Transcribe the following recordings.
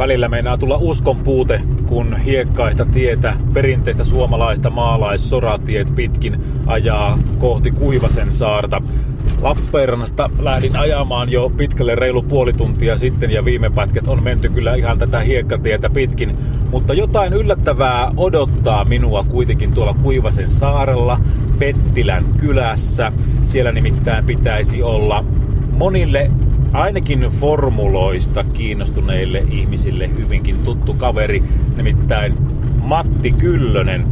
Välillä meinaa tulla uskon puute, kun hiekkaista tietä, perinteistä suomalaista maalais-soratiet pitkin ajaa kohti Kuivasen saarta. Lappeenrannasta lähdin ajamaan jo pitkälle reilu puoli tuntia sitten ja viime pätket on menty kyllä ihan tätä hiekkatietä pitkin. Mutta jotain yllättävää odottaa minua kuitenkin tuolla Kuivasen saarella, Pettilän kylässä. Siellä nimittäin pitäisi olla monille ainakin formuloista kiinnostuneille ihmisille hyvinkin tuttu kaveri, nimittäin Matti Kyllönen.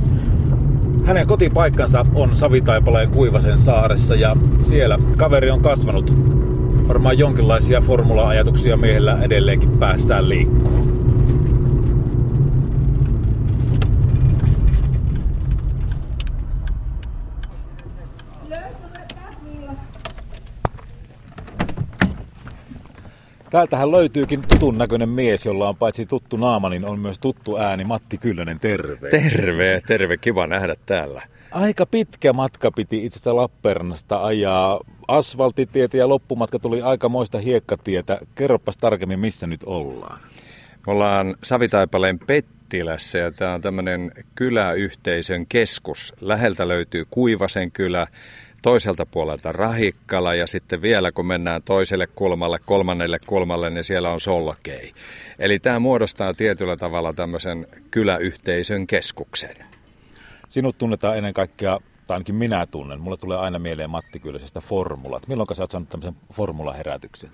Hänen kotipaikkansa on Savitaipaleen Kuivasen saaressa ja siellä kaveri on kasvanut. Varmaan jonkinlaisia formula-ajatuksia miehellä edelleenkin päässään liikkuu. Täältähän löytyykin tutun näköinen mies, jolla on paitsi tuttu naama, niin on myös tuttu ääni. Matti Kyllönen, terve. Terve, terve. Kiva nähdä täällä. Aika pitkä matka piti itse asiassa Lappeenrannasta ajaa. Asfaltitietä ja loppumatka tuli aikamoista hiekkatietä. Kerropas tarkemmin, missä nyt ollaan. Me ollaan Savitaipaleen Pettilässä ja tämä on tämmöinen kyläyhteisön keskus. Läheltä löytyy Kuivasen kylä, toiselta puolelta Rahikkala ja sitten vielä kun mennään toiselle kulmalle, kolmannelle kulmalle, niin siellä on Solkei. Eli tämä muodostaa tietyllä tavalla tämmöisen kyläyhteisön keskuksen. Sinut tunnetaan ennen kaikkea, tai ainakin minä tunnen, mulle tulee aina mieleen Matti Kyllösestä formulat. Milloin sä oot saanut tämmöisen formulaherätyksen?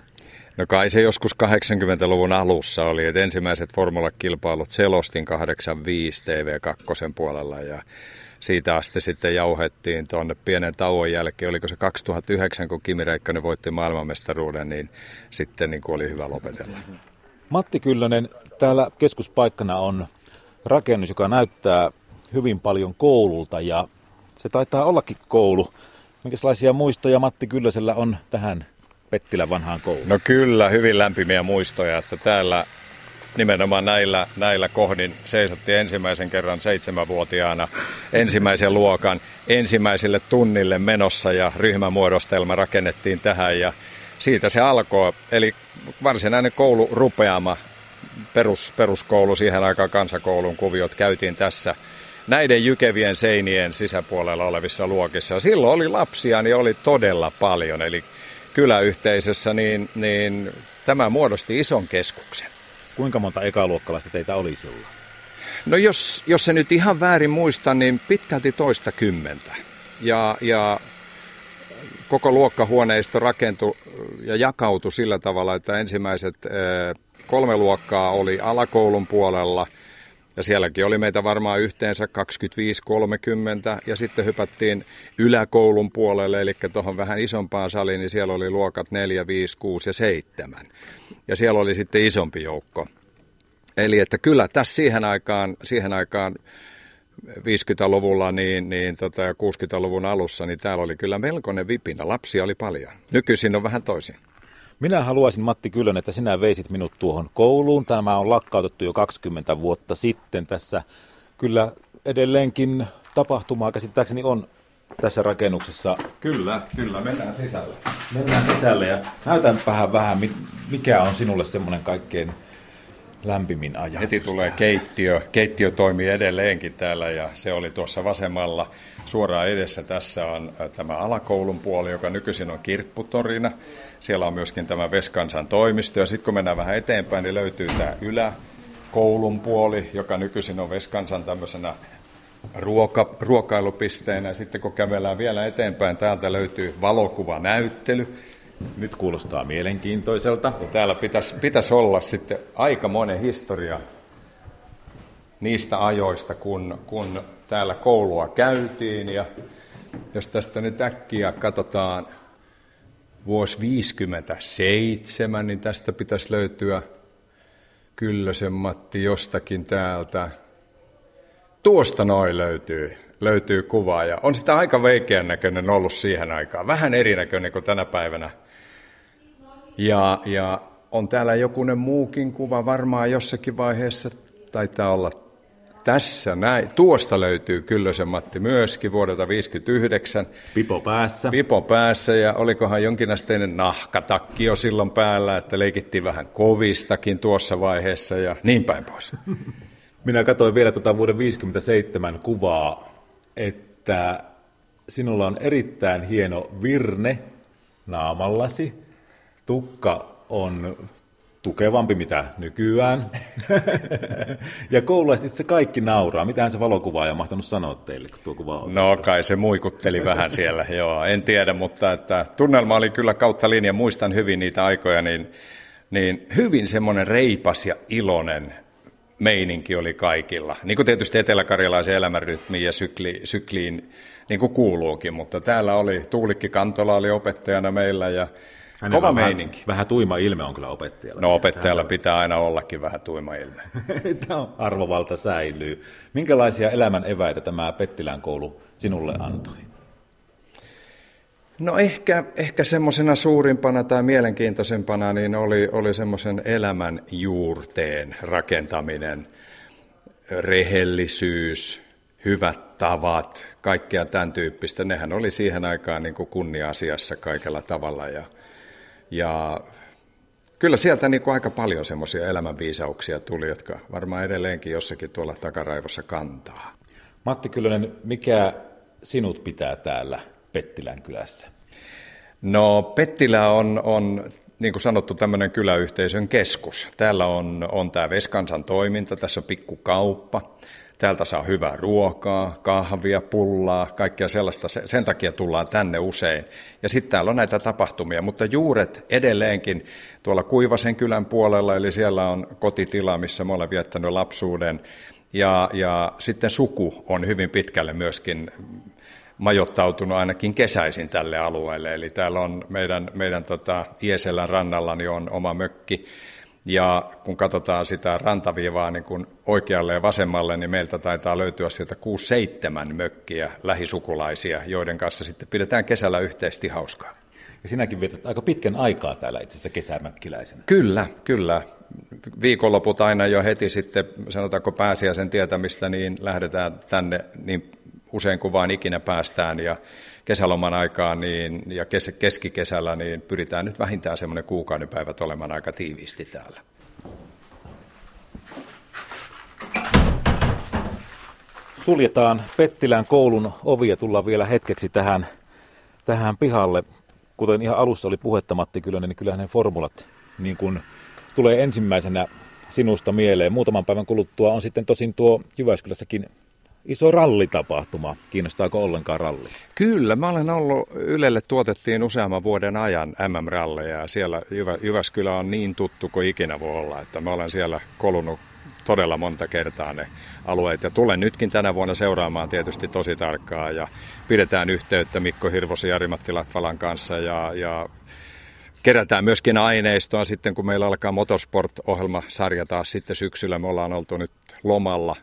No kai se joskus 80-luvun alussa oli, että ensimmäiset formulakilpailut selostin 85 TV2 puolella ja siitä asti sitten jauhettiin tuonne pienen tauon jälkeen. Oliko se 2009, kun Kimi Räikkönen voitti maailmanmestaruuden, niin sitten niin kuin oli hyvä lopetella. Matti Kyllönen, täällä keskuspaikkana on rakennus, joka näyttää hyvin paljon koululta ja se taitaa ollakin koulu. Minkälaisia muistoja Matti Kyllösellä on tähän Pettilän vanhaan kouluun? No kyllä, hyvin lämpimiä muistoja, että täällä nimenomaan näillä, näillä kohdin seisottiin ensimmäisen kerran seitsemänvuotiaana ensimmäisen luokan ensimmäiselle tunnille menossa ja ryhmämuodostelma rakennettiin tähän ja siitä se alkoi. Eli varsinainen koulu rupeama, perus, peruskoulu, siihen aikaan kansakoulun kuviot käytiin tässä näiden jykevien seinien sisäpuolella olevissa luokissa. Silloin oli lapsia, niin oli todella paljon. Eli kyläyhteisössä niin, niin tämä muodosti ison keskuksen. Kuinka monta ekaluokkalaista teitä oli silloin? No jos, jos se nyt ihan väärin muista, niin pitkälti toista kymmentä. Ja, ja koko luokkahuoneisto rakentui ja jakautui sillä tavalla, että ensimmäiset kolme luokkaa oli alakoulun puolella – ja sielläkin oli meitä varmaan yhteensä 25-30 ja sitten hypättiin yläkoulun puolelle, eli tuohon vähän isompaan saliin, niin siellä oli luokat 4, 5, 6 ja 7. Ja siellä oli sitten isompi joukko. Eli että kyllä tässä siihen aikaan, siihen aikaan 50-luvulla niin, niin tota, ja 60-luvun alussa, niin täällä oli kyllä melkoinen vipinä. Lapsia oli paljon. Nykyisin on vähän toisin. Minä haluaisin, Matti Kyllön, että sinä veisit minut tuohon kouluun. Tämä on lakkautettu jo 20 vuotta sitten. Tässä kyllä edelleenkin tapahtumaa käsittääkseni on tässä rakennuksessa. Kyllä, kyllä, mennään sisälle. Mennään sisälle ja näytän vähän vähän, mikä on sinulle semmoinen kaikkein lämpimin ajatus. Heti tulee keittiö. Keittiö toimii edelleenkin täällä ja se oli tuossa vasemmalla. Suoraan edessä tässä on äh, tämä alakoulun puoli, joka nykyisin on kirpputorina. Siellä on myöskin tämä Veskansan toimisto ja sitten kun mennään vähän eteenpäin, niin löytyy tämä yläkoulun puoli, joka nykyisin on Veskansan tämmöisenä ruoka, ruokailupisteenä. Sitten kun kävellään vielä eteenpäin, täältä löytyy valokuvanäyttely. Nyt kuulostaa mielenkiintoiselta. Ja täällä pitäisi, pitäisi olla sitten aika monen historia niistä ajoista, kun, kun täällä koulua käytiin. Ja jos tästä nyt äkkiä katsotaan vuosi 57, niin tästä pitäisi löytyä Kyllösen Matti jostakin täältä. Tuosta noin löytyy, löytyy kuva ja on sitä aika veikeän näköinen ollut siihen aikaan. Vähän erinäköinen kuin tänä päivänä. Ja, ja on täällä jokunen muukin kuva varmaan jossakin vaiheessa, taitaa olla Tässä näin. Tuosta löytyy Kyllösen Matti myöskin vuodelta 59. Pipo päässä. Pipo päässä ja olikohan jonkinasteinen nahkatakki jo silloin päällä, että leikittiin vähän kovistakin tuossa vaiheessa ja niin päin pois. Minä katsoin vielä tuota vuoden 57 kuvaa, että sinulla on erittäin hieno virne naamallasi. Tukka on tukevampi mitä nykyään. ja koululaiset itse kaikki nauraa. Mitähän se valokuvaaja mahtanut sanoa teille, kun tuo kuva on? No kai se muikutteli vähän siellä, joo. En tiedä, mutta että tunnelma oli kyllä kautta linja. Muistan hyvin niitä aikoja, niin, niin hyvin semmoinen reipas ja iloinen meininki oli kaikilla. Niin kuin tietysti etelä-karjalaisen elämänrytmiin ja sykli, sykliin niin kuin kuuluukin, mutta täällä oli Tuulikki Kantola oli opettajana meillä ja Hänellä Kova meininki. Vähän, vähän tuima ilme on kyllä opettajalla. No opettajalla pitää aina ollakin vähän tuima ilme. Arvovalta säilyy. Minkälaisia elämän eväitä tämä Pettilän koulu sinulle antoi? No ehkä, ehkä semmoisena suurimpana tai mielenkiintoisempana niin oli, oli semmoisen elämän juurteen rakentaminen, rehellisyys, hyvät tavat, kaikkea tämän tyyppistä. Nehän oli siihen aikaan niin kuin kunnia-asiassa kaikella tavalla ja, ja kyllä sieltä niin kuin aika paljon semmoisia elämänviisauksia tuli, jotka varmaan edelleenkin jossakin tuolla takaraivossa kantaa. Matti Kyllönen, mikä sinut pitää täällä Pettilän kylässä? No Pettilä on, on niin kuin sanottu, tämmöinen kyläyhteisön keskus. Täällä on, on tämä Veskansan toiminta, tässä on pikkukauppa, Täältä saa hyvää ruokaa, kahvia, pullaa, kaikkea sellaista. Sen takia tullaan tänne usein. Ja sitten täällä on näitä tapahtumia, mutta juuret edelleenkin tuolla Kuivasen kylän puolella, eli siellä on kotitila, missä mä olen viettänyt lapsuuden. Ja, ja sitten suku on hyvin pitkälle myöskin majoittautunut ainakin kesäisin tälle alueelle. Eli täällä on meidän, meidän tota, Ieselän rannalla niin on oma mökki, ja kun katsotaan sitä rantaviivaa niin kun oikealle ja vasemmalle, niin meiltä taitaa löytyä sieltä 6-7 mökkiä lähisukulaisia, joiden kanssa sitten pidetään kesällä yhteisesti hauskaa. Ja sinäkin vietät aika pitkän aikaa täällä itse asiassa kesämökkiläisenä. Kyllä, kyllä. Viikonloput aina jo heti sitten, sanotaanko pääsiäisen tietämistä, niin lähdetään tänne niin usein kuin vain ikinä päästään. Ja kesäloman aikaan niin, ja kes, keskikesällä niin pyritään nyt vähintään semmoinen kuukauden päivät olemaan aika tiiviisti täällä. Suljetaan Pettilän koulun ovi ja tullaan vielä hetkeksi tähän, tähän pihalle. Kuten ihan alussa oli puhetta Matti Kylönen, niin kyllähän ne formulat niin kun tulee ensimmäisenä sinusta mieleen. Muutaman päivän kuluttua on sitten tosin tuo Jyväskylässäkin iso rallitapahtuma. Kiinnostaako ollenkaan ralli? Kyllä, mä olen ollut, Ylelle tuotettiin useamman vuoden ajan MM-ralleja ja siellä Jyvä, Jyväskylä on niin tuttu kuin ikinä voi olla, että mä olen siellä kolunut todella monta kertaa ne alueet. Ja tulen nytkin tänä vuonna seuraamaan tietysti tosi tarkkaa ja pidetään yhteyttä Mikko Hirvosen ja Jari-Matti Latvalan kanssa ja, ja kerätään myöskin aineistoa sitten, kun meillä alkaa Motorsport-ohjelmasarja taas sitten syksyllä. Me ollaan oltu nyt lomalla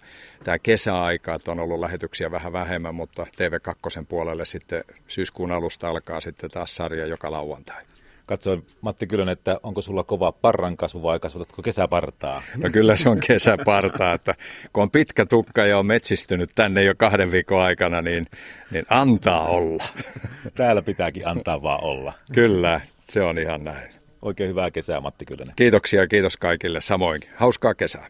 tämä kesäaika, että on ollut lähetyksiä vähän vähemmän, mutta TV2 puolelle sitten syyskuun alusta alkaa sitten taas sarja joka lauantai. Katsoin Matti Kylön, että onko sulla kova parran kasvu vai kasvatatko kesäpartaa? No kyllä se on kesäpartaa, että kun on pitkä tukka ja on metsistynyt tänne jo kahden viikon aikana, niin, niin antaa olla. Täällä pitääkin antaa vaan olla. Kyllä, se on ihan näin. Oikein hyvää kesää Matti Kylönen. Kiitoksia, kiitos kaikille samoin. Hauskaa kesää.